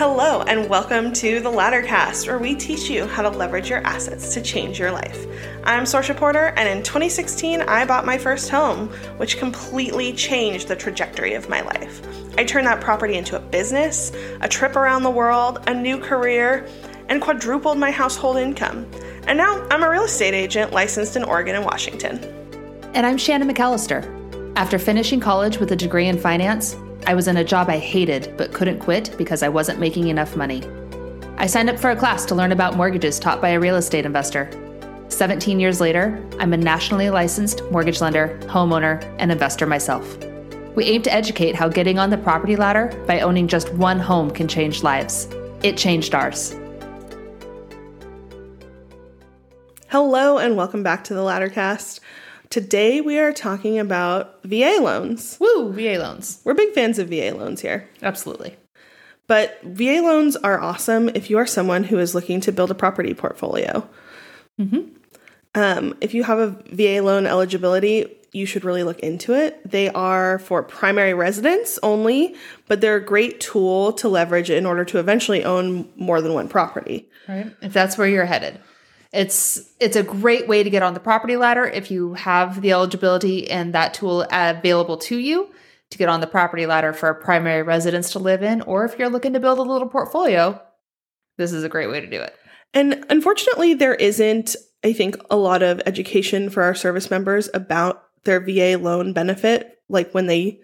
Hello, and welcome to the Laddercast, where we teach you how to leverage your assets to change your life. I'm Sorcha Porter, and in 2016, I bought my first home, which completely changed the trajectory of my life. I turned that property into a business, a trip around the world, a new career, and quadrupled my household income. And now I'm a real estate agent licensed in Oregon and Washington. And I'm Shannon McAlister. After finishing college with a degree in finance, I was in a job I hated but couldn't quit because I wasn't making enough money. I signed up for a class to learn about mortgages taught by a real estate investor. 17 years later, I'm a nationally licensed mortgage lender, homeowner, and investor myself. We aim to educate how getting on the property ladder by owning just one home can change lives. It changed ours. Hello, and welcome back to the Laddercast. Today we are talking about VA loans. Woo, VA loans. We're big fans of VA loans here. Absolutely. But VA loans are awesome if you are someone who is looking to build a property portfolio. Mm-hmm. Um, if you have a VA loan eligibility, you should really look into it. They are for primary residence only, but they're a great tool to leverage in order to eventually own more than one property. Right. If that's where you're headed. It's it's a great way to get on the property ladder if you have the eligibility and that tool available to you to get on the property ladder for a primary residence to live in, or if you're looking to build a little portfolio, this is a great way to do it. And unfortunately, there isn't, I think, a lot of education for our service members about their VA loan benefit, like when they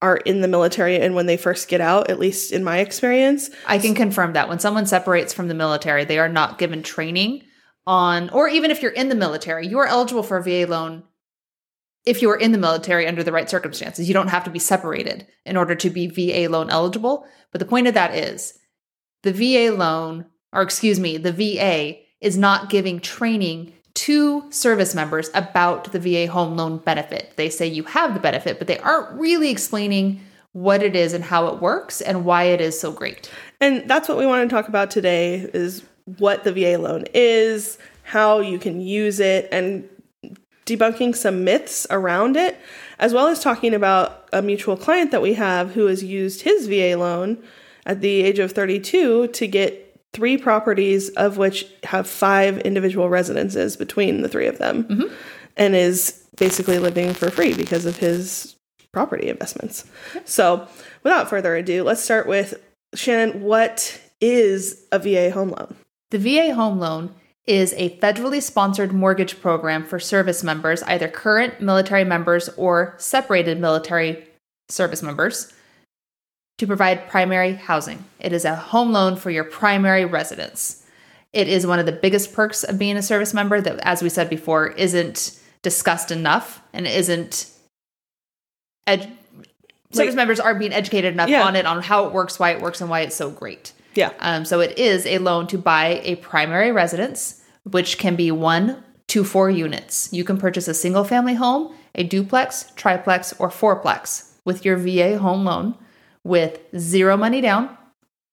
are in the military and when they first get out, at least in my experience. I can confirm that when someone separates from the military, they are not given training on, or even if you're in the military, you are eligible for a VA loan if you are in the military under the right circumstances. You don't have to be separated in order to be VA loan eligible. But the point of that is the VA loan, or excuse me, the VA is not giving training to service members about the VA home loan benefit. They say you have the benefit, but they aren't really explaining what it is and how it works and why it is so great. And that's what we want to talk about today is what the VA loan is, how you can use it, and debunking some myths around it, as well as talking about a mutual client that we have who has used his VA loan at the age of 32 to get three properties, of which have five individual residences between the three of them, mm-hmm. and is basically living for free because of his property investments. So, without further ado, let's start with Shannon. What is a VA home loan? The VA home loan is a federally sponsored mortgage program for service members, either current military members or separated military service members, to provide primary housing. It is a home loan for your primary residence. It is one of the biggest perks of being a service member that, as we said before, isn't discussed enough and isn't. Ed- service like, members aren't being educated enough yeah. on it, on how it works, why it works, and why it's so great. Yeah. Um, so it is a loan to buy a primary residence, which can be one to four units. You can purchase a single family home, a duplex, triplex, or fourplex with your VA home loan with zero money down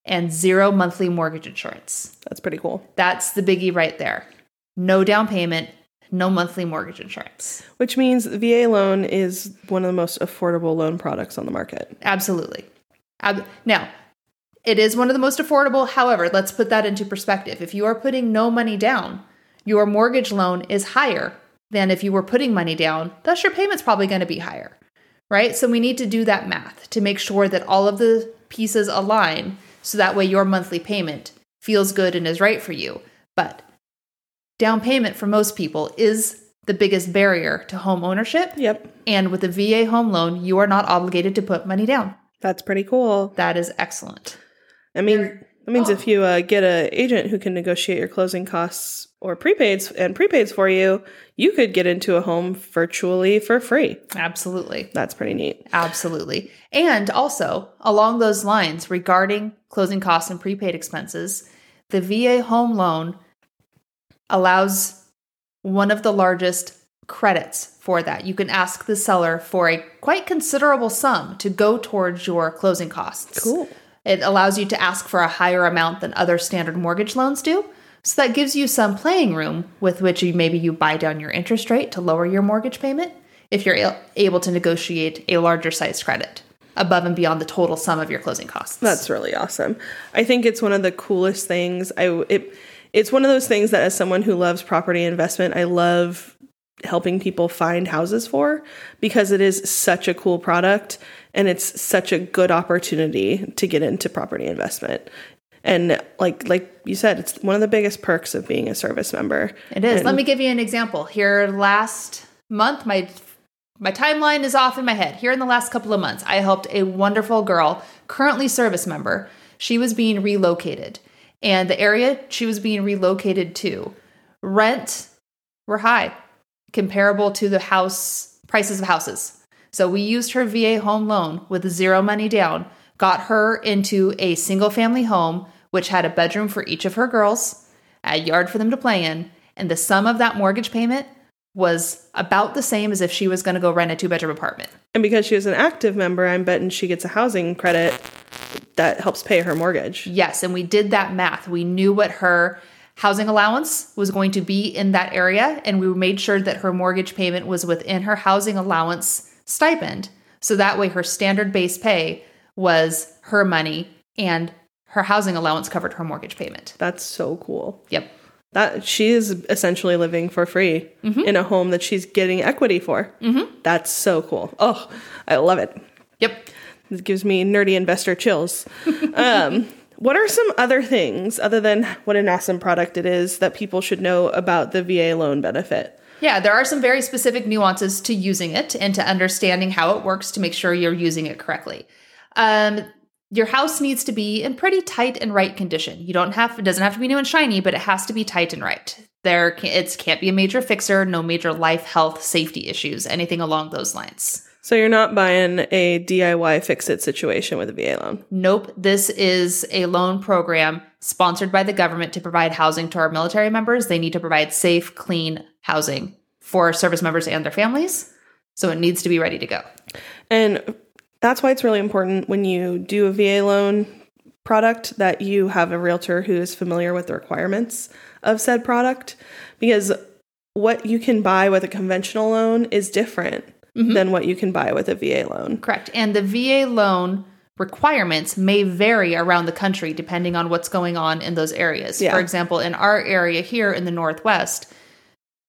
and zero monthly mortgage insurance. That's pretty cool. That's the biggie right there. No down payment, no monthly mortgage insurance. Which means the VA loan is one of the most affordable loan products on the market. Absolutely. now, it is one of the most affordable. However, let's put that into perspective. If you are putting no money down, your mortgage loan is higher than if you were putting money down. Thus, your payment's probably going to be higher, right? So we need to do that math to make sure that all of the pieces align so that way your monthly payment feels good and is right for you. But down payment for most people is the biggest barrier to home ownership. Yep. And with a VA home loan, you are not obligated to put money down. That's pretty cool. That is excellent. I mean, that means oh. if you uh, get an agent who can negotiate your closing costs or prepaids and prepaids for you, you could get into a home virtually for free. Absolutely. That's pretty neat. Absolutely. And also, along those lines, regarding closing costs and prepaid expenses, the VA home loan allows one of the largest credits for that. You can ask the seller for a quite considerable sum to go towards your closing costs. Cool. It allows you to ask for a higher amount than other standard mortgage loans do. So that gives you some playing room with which you maybe you buy down your interest rate to lower your mortgage payment if you're able to negotiate a larger size credit. above and beyond the total sum of your closing costs. That's really awesome. I think it's one of the coolest things. I it it's one of those things that as someone who loves property investment, I love helping people find houses for because it is such a cool product and it's such a good opportunity to get into property investment. And like like you said, it's one of the biggest perks of being a service member. It is. And- Let me give you an example. Here last month, my my timeline is off in my head. Here in the last couple of months, I helped a wonderful girl, currently service member. She was being relocated. And the area she was being relocated to, rent were high, comparable to the house prices of houses. So we used her VA home loan with zero money down, got her into a single family home, which had a bedroom for each of her girls, a yard for them to play in, and the sum of that mortgage payment was about the same as if she was going to go rent a two bedroom apartment. And because she was an active member, I'm betting she gets a housing credit that helps pay her mortgage. Yes, and we did that math. We knew what her housing allowance was going to be in that area, and we made sure that her mortgage payment was within her housing allowance stipend. So that way, her standard base pay was her money, and her housing allowance covered her mortgage payment. That's so cool. Yep. That she is essentially living for free in a home that she's getting equity for. Mm-hmm. That's so cool. Oh, I love it. Yep. It gives me nerdy investor chills. um, what are some other things other than what an awesome product it is that people should know about the VA loan benefit? Yeah, there are some very specific nuances to using it and to understanding how it works to make sure you're using it correctly. Um, your house needs to be in pretty tight and right condition. You don't have it doesn't have to be new and shiny, but it has to be tight and right. There can, it can't be a major fixer, no major life, health, safety issues, anything along those lines. So you're not buying a DIY fix it situation with a VA loan. Nope, this is a loan program sponsored by the government to provide housing to our military members. They need to provide safe, clean housing for service members and their families. So it needs to be ready to go. And that's why it's really important when you do a VA loan product that you have a realtor who is familiar with the requirements of said product because what you can buy with a conventional loan is different mm-hmm. than what you can buy with a VA loan. Correct. And the VA loan requirements may vary around the country depending on what's going on in those areas. Yeah. For example, in our area here in the Northwest,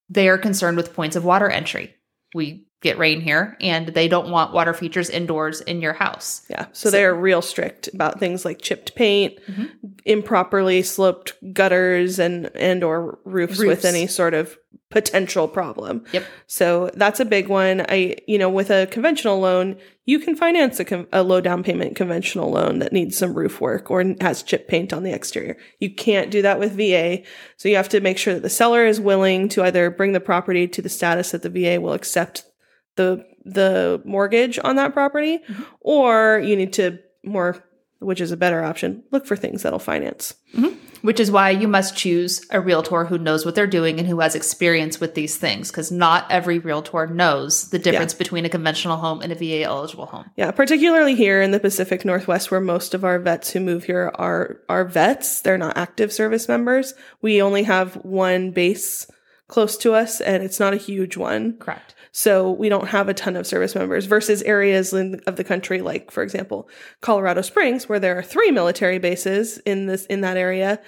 they are concerned with points of water entry. We get rain here and they don't want water features indoors in your house. Yeah. So, they're real strict about things like chipped paint, mm-hmm. improperly sloped gutters and and or roofs, with any sort of potential problem. Yep. So that's a big one. I you know with a conventional loan, you can finance a, con- a low down payment conventional loan that needs some roof work or has chip paint on the exterior. You can't do that with VA. So you have to make sure that the seller is willing to either bring the property to the status that the VA will accept the the mortgage on that property mm-hmm. or you need to more which is a better option look for things that'll finance mm-hmm. Which is why you must choose a realtor who knows what they're doing and who has experience with these things because not every realtor knows the difference between a conventional home and a VA eligible home. yeah particularly here in the pacific northwest where most of our vets who move here are are vets they're not active service members we only have one base close to us and it's not a huge one Correct. So we don't have a ton of service members versus areas in, of the country, like for example, Colorado Springs, where there are three military bases in this in that area.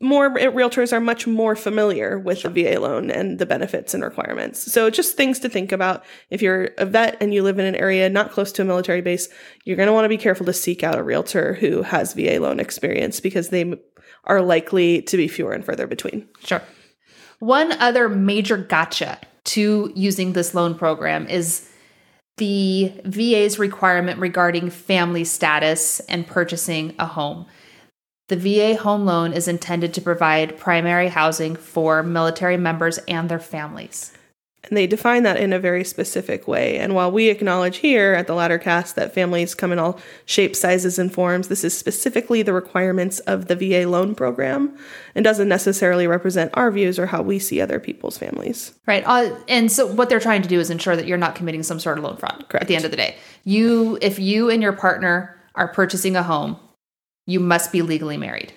More realtors are much more familiar with the VA loan and the benefits and requirements. So just things to think about. If you're a vet and you live in an area not close to a military base, you're going to want to be careful to seek out a realtor who has VA loan experience because they are likely to be fewer and further between. Sure. One other major gotcha to using this loan program is the VA's requirement regarding family status and purchasing a home. The VA home loan is intended to provide primary housing for military members and their families. And they define that in a very specific way. And while we acknowledge here at the latter Laddercast that families come in all shapes, sizes, and forms, this is specifically the requirements of the VA loan program and doesn't necessarily represent our views or how we see other people's families. Right. Uh, and so what they're trying to do is ensure that you're not committing some sort of loan fraud at the end of the day. You if you and your partner are purchasing a home, you must be legally married.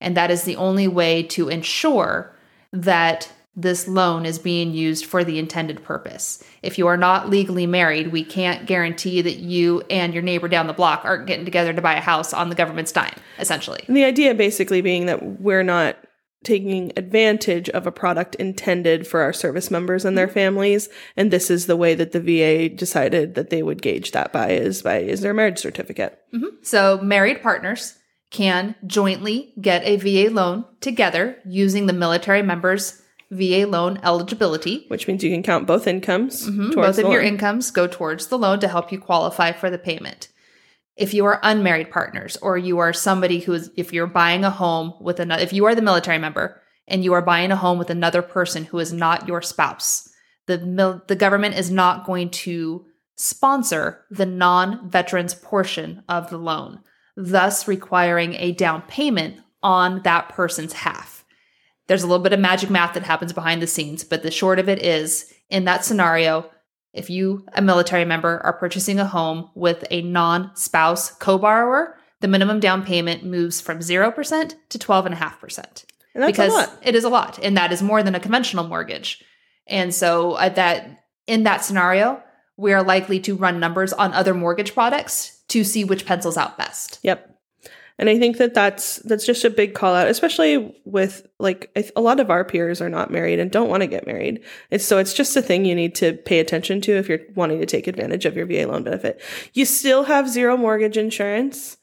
And that is the only way to ensure that this loan is being used for the intended purpose. If you are not legally married, we can't guarantee that you and your neighbor down the block aren't getting together to buy a house on the government's dime, essentially. And the idea basically being that we're not taking advantage of a product intended for our service members and their mm-hmm. families and this is the way that the VA decided that they would gauge that by is by is their marriage certificate. Mm-hmm. So, married partners can jointly get a VA loan together using the military members' VA loan eligibility. Which means you can count both incomes towards Mm-hmm. Both of your incomes go towards the loan to help you qualify for the payment. If you are unmarried partners or you are somebody who is, if you're buying a home with another, if you are the military member and you are buying a home with another person who is not your spouse, the mil- the government is not going to sponsor the non-veterans portion of the loan, thus requiring a down payment on that person's half. There's a little bit of magic math that happens behind the scenes, but the short of it is in that scenario, if you, a military member, are purchasing a home with a non spouse co borrower, the minimum down payment moves from 0% to 12.5%. And that's because a lot. it is a lot, and that is more than a conventional mortgage. And so, uh, that in that scenario, we are likely to run numbers on other mortgage products to see which pencils out best. Yep. And I think that that's that's just a big call out, especially with like a lot of our peers are not married and don't want to get married. It's so it's just a thing you need to pay attention to if you're wanting to take advantage of your VA loan benefit. You still have zero mortgage insurance.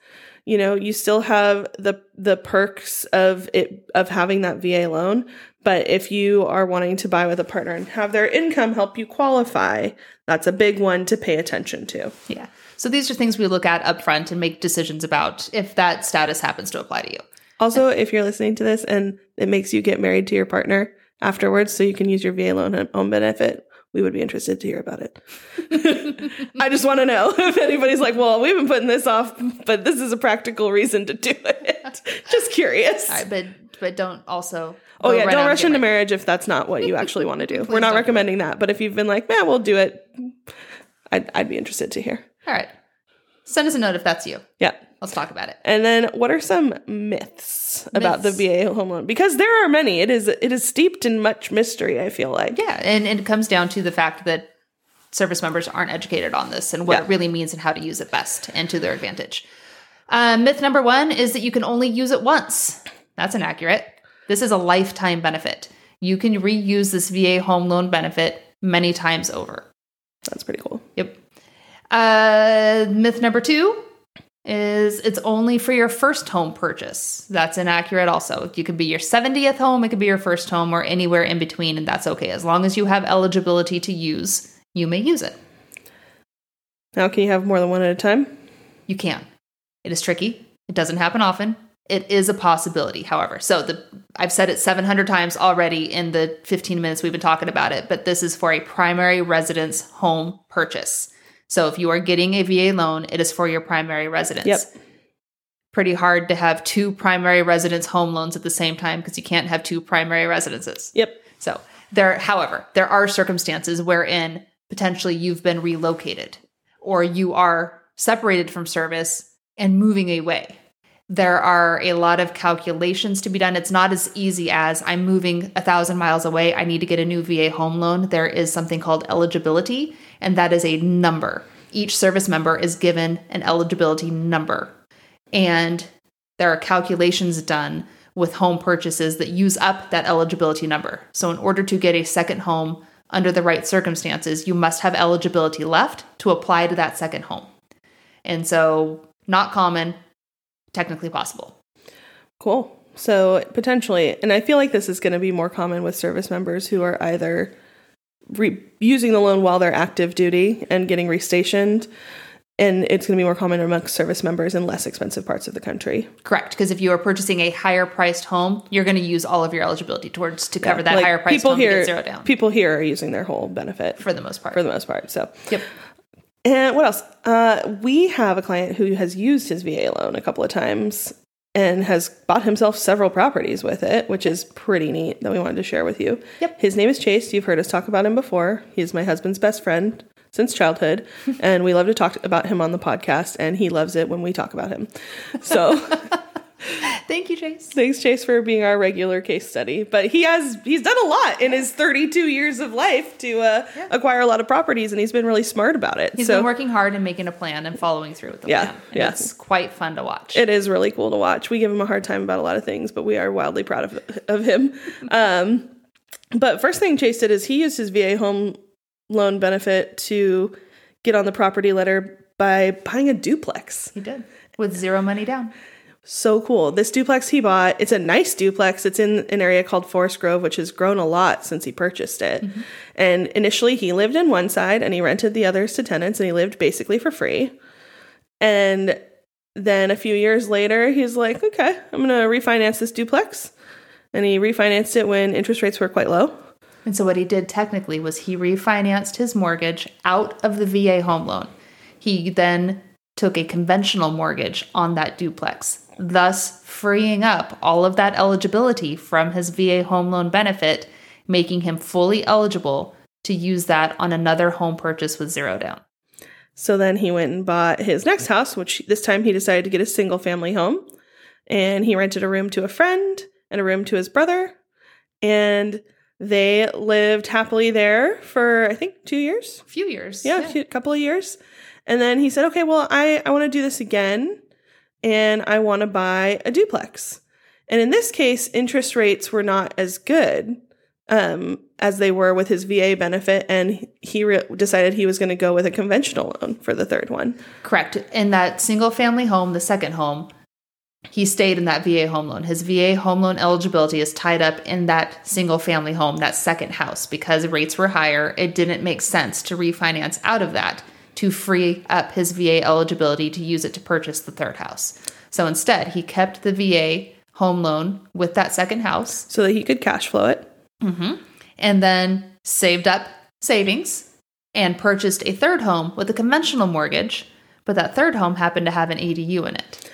You know, you still have the the perks of it of having that VA loan, but if you are wanting to buy with a partner and have their income help you qualify, that's a big one to pay attention to. Yeah. So these are things we look at up front and make decisions about if that status happens to apply to you. Also, if you're listening to this and it makes you get married to your partner afterwards so you can use your VA loan home benefit, we would be interested to hear about it. I just want to know if anybody's like, well, we've been putting this off, but this is a practical reason to do it. just curious. All right, but but don't also. oh, yeah. right don't rush into marriage if that's not what you actually want to do. We're not recommending that. But if you've been like, man, we'll do it, I'd, I'd be interested to hear. All right. Send us a note if that's you. Yeah. Let's talk about it. And then what are some myths, about the VA home loan? Because there are many. It is it is steeped in much mystery, I feel like. Yeah, and, and it comes down to the fact that service members aren't educated on this and what Yeah. it really means and how to use it best and to their advantage. Uh, myth number one is that you can only use it once. That's inaccurate. This is a lifetime benefit. You can reuse this VA home loan benefit many times over. That's pretty cool. Yep. Uh, myth number two is it's only for your first home purchase. That's inaccurate also. You could be your 70th home, it could be your first home, or anywhere in between, and that's okay. As long as you have eligibility to use, you may use it. Now, can you have more than one at a time? You can. It is tricky. It doesn't happen often. It is a possibility, however. So the I've said it 700 times already in the 15 minutes we've been talking about it, but this is for a primary residence home purchase. So if you are getting a VA loan, it is for your primary residence. Yep. Pretty hard to have two primary residence home loans at the same time because you can't have two primary residences. Yep. So there, however, there are circumstances wherein potentially you've been relocated or you are separated from service and moving away. There are a lot of calculations to be done. It's not as easy as I'm moving a thousand miles away. I need to get a new VA home loan. There is something called eligibility, and that is a number. Each service member is given an eligibility number. And there are calculations done with home purchases that use up that eligibility number. So, in order to get a second home under the right circumstances, you must have eligibility left to apply to that second home. And so, not common, technically possible. Cool. So potentially, and I feel like this is going to be more common with service members who are either re- using the loan while they're active duty and getting restationed, and it's going to be more common amongst service members in less expensive parts of the country. Correct. Because if you are purchasing a higher priced home, you're going to use all of your eligibility towards to cover that Like, higher priced people home here, zero down People here are using their whole benefit for the most part. for the most part. So yep. And what else? Uh, we have a client who has used his VA loan a couple of times and has bought himself several properties with it, which is pretty neat that we wanted to share with you. Yep. His name is Chase. You've heard us talk about him before. He's my husband's best friend since childhood, and we love to talk about him on the podcast, and he loves it when we talk about him. So, Thank you, Chase. Thanks, Chase, for being our regular case study. But he has he's done a lot in his 32 years of life to uh, Yeah. acquire a lot of properties, and he's been really smart about it. He's so been working hard and making a plan and following through with the Yeah, plan. And yeah. It's quite fun to watch. it is really cool to watch. We give him a hard time about a lot of things, but we are wildly proud of of him. Um, but first thing Chase did is he used his VA home loan benefit to get on the property letter by buying a duplex. he did. With zero money down. So cool. This duplex he bought, it's a nice duplex. It's in an area called Forest Grove, which has grown a lot since he purchased it. Mm-hmm. And initially he lived in one side and he rented the others to tenants and he lived basically for free. And then a few years later, he's like, okay, I'm going to refinance this duplex. And he refinanced it when interest rates were quite low. And so what he did technically was he refinanced his mortgage out of the VA home loan. He then took a conventional mortgage on that duplex, thus freeing up all of that eligibility from his VA home loan benefit, making him fully eligible to use that on another home purchase with zero down. So then he went and bought his next house, which this time he decided to get a single family home. And he rented a room to a friend and a room to his brother. And they lived happily there for, I think, two years. A few years. Yeah, a couple of years. And then he said, okay, well, I, I want to do this again. And I want to buy a duplex. And in this case, interest rates were not as good um, as they were with his VA benefit. And he re- decided he was going to go with a conventional loan for the third one. Correct. In that single family home, the second home, he stayed in that VA home loan. His VA home loan eligibility is tied up in that single family home, that second house, because rates were higher. It didn't make sense to refinance out of that to free up his VA eligibility to use it to purchase the third house. So instead, he kept the VA home loan with that second house so that he could cash flow it. Mm-hmm. and then saved up savings and purchased a third home with a conventional mortgage. But that third home happened to have an ADU in it.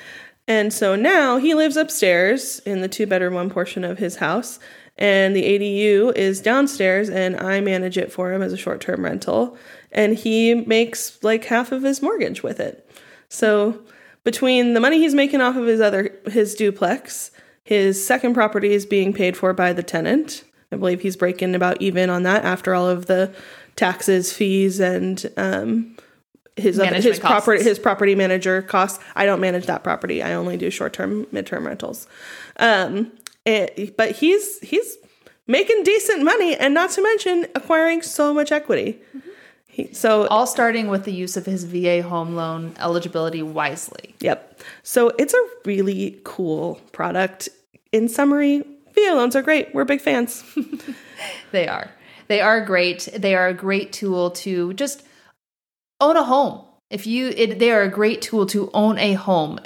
And so now he lives upstairs in the two bedroom one portion of his house. And the ADU is downstairs, and I manage it for him as a short term rental. And he makes like half of his mortgage with it. So between the money he's making off of his other his duplex, his second property is being paid for by the tenant. I believe he's breaking about even on that after all of the taxes, fees, and um, his other, his property his property manager costs. I don't manage that property. I only do short term, mid term rentals. Um, it- but he's he's making decent money, and not to mention acquiring so much equity. He, so All starting with the use of his VA home loan eligibility wisely. Yep. So it's a really cool product. In summary, VA loans are great. We're big fans. They are. They are great. They are a great tool to just own a home. If you it, they are a great tool to own a home,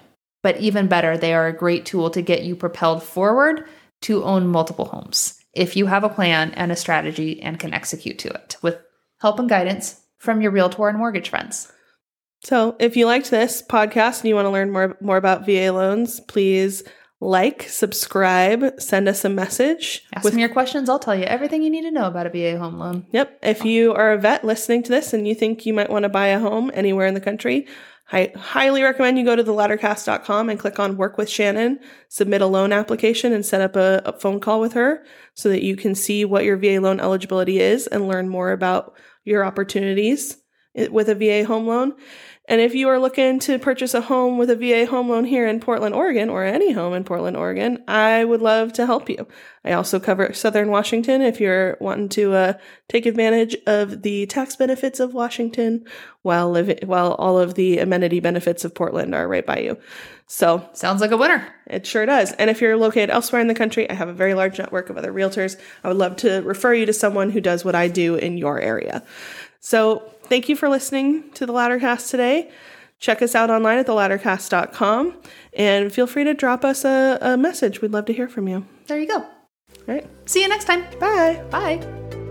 but even better, they are a great tool to get you propelled forward to own multiple homes. If you have a plan and a strategy and can execute to it with help and guidance from your realtor and mortgage friends. So if you liked this podcast and you want to learn more more about VA loans, please like, subscribe, send us a message. Ask me your questions. I'll tell you everything you need to know about a VA home loan. Yep. If you are a vet listening to this and you think you might want to buy a home anywhere in the country, I highly recommend you go to theladdercast.com and click on work with Shannon, submit a loan application and set up a, a phone call with her so that you can see what your VA loan eligibility is and learn more about your opportunities eh, with a VA home loan. And if you are looking to purchase a home with a VA home loan here in Portland, Oregon, or any home in Portland, Oregon, I would love to help you. I also cover Southern Washington if you're wanting to uh, take advantage of the tax benefits of Washington while living while all of the amenity benefits of Portland are right by you. So Sounds like a winner. it sure does. And if you're located elsewhere in the country, I have a very large network of other realtors. I would love to refer you to someone who does what I do in your area. So thank you for listening to the Laddercast today. Check us out online at theladdercast.com and feel free to drop us a, a message. We'd love to hear from you. There you go. All right. See you next time. Bye. Bye.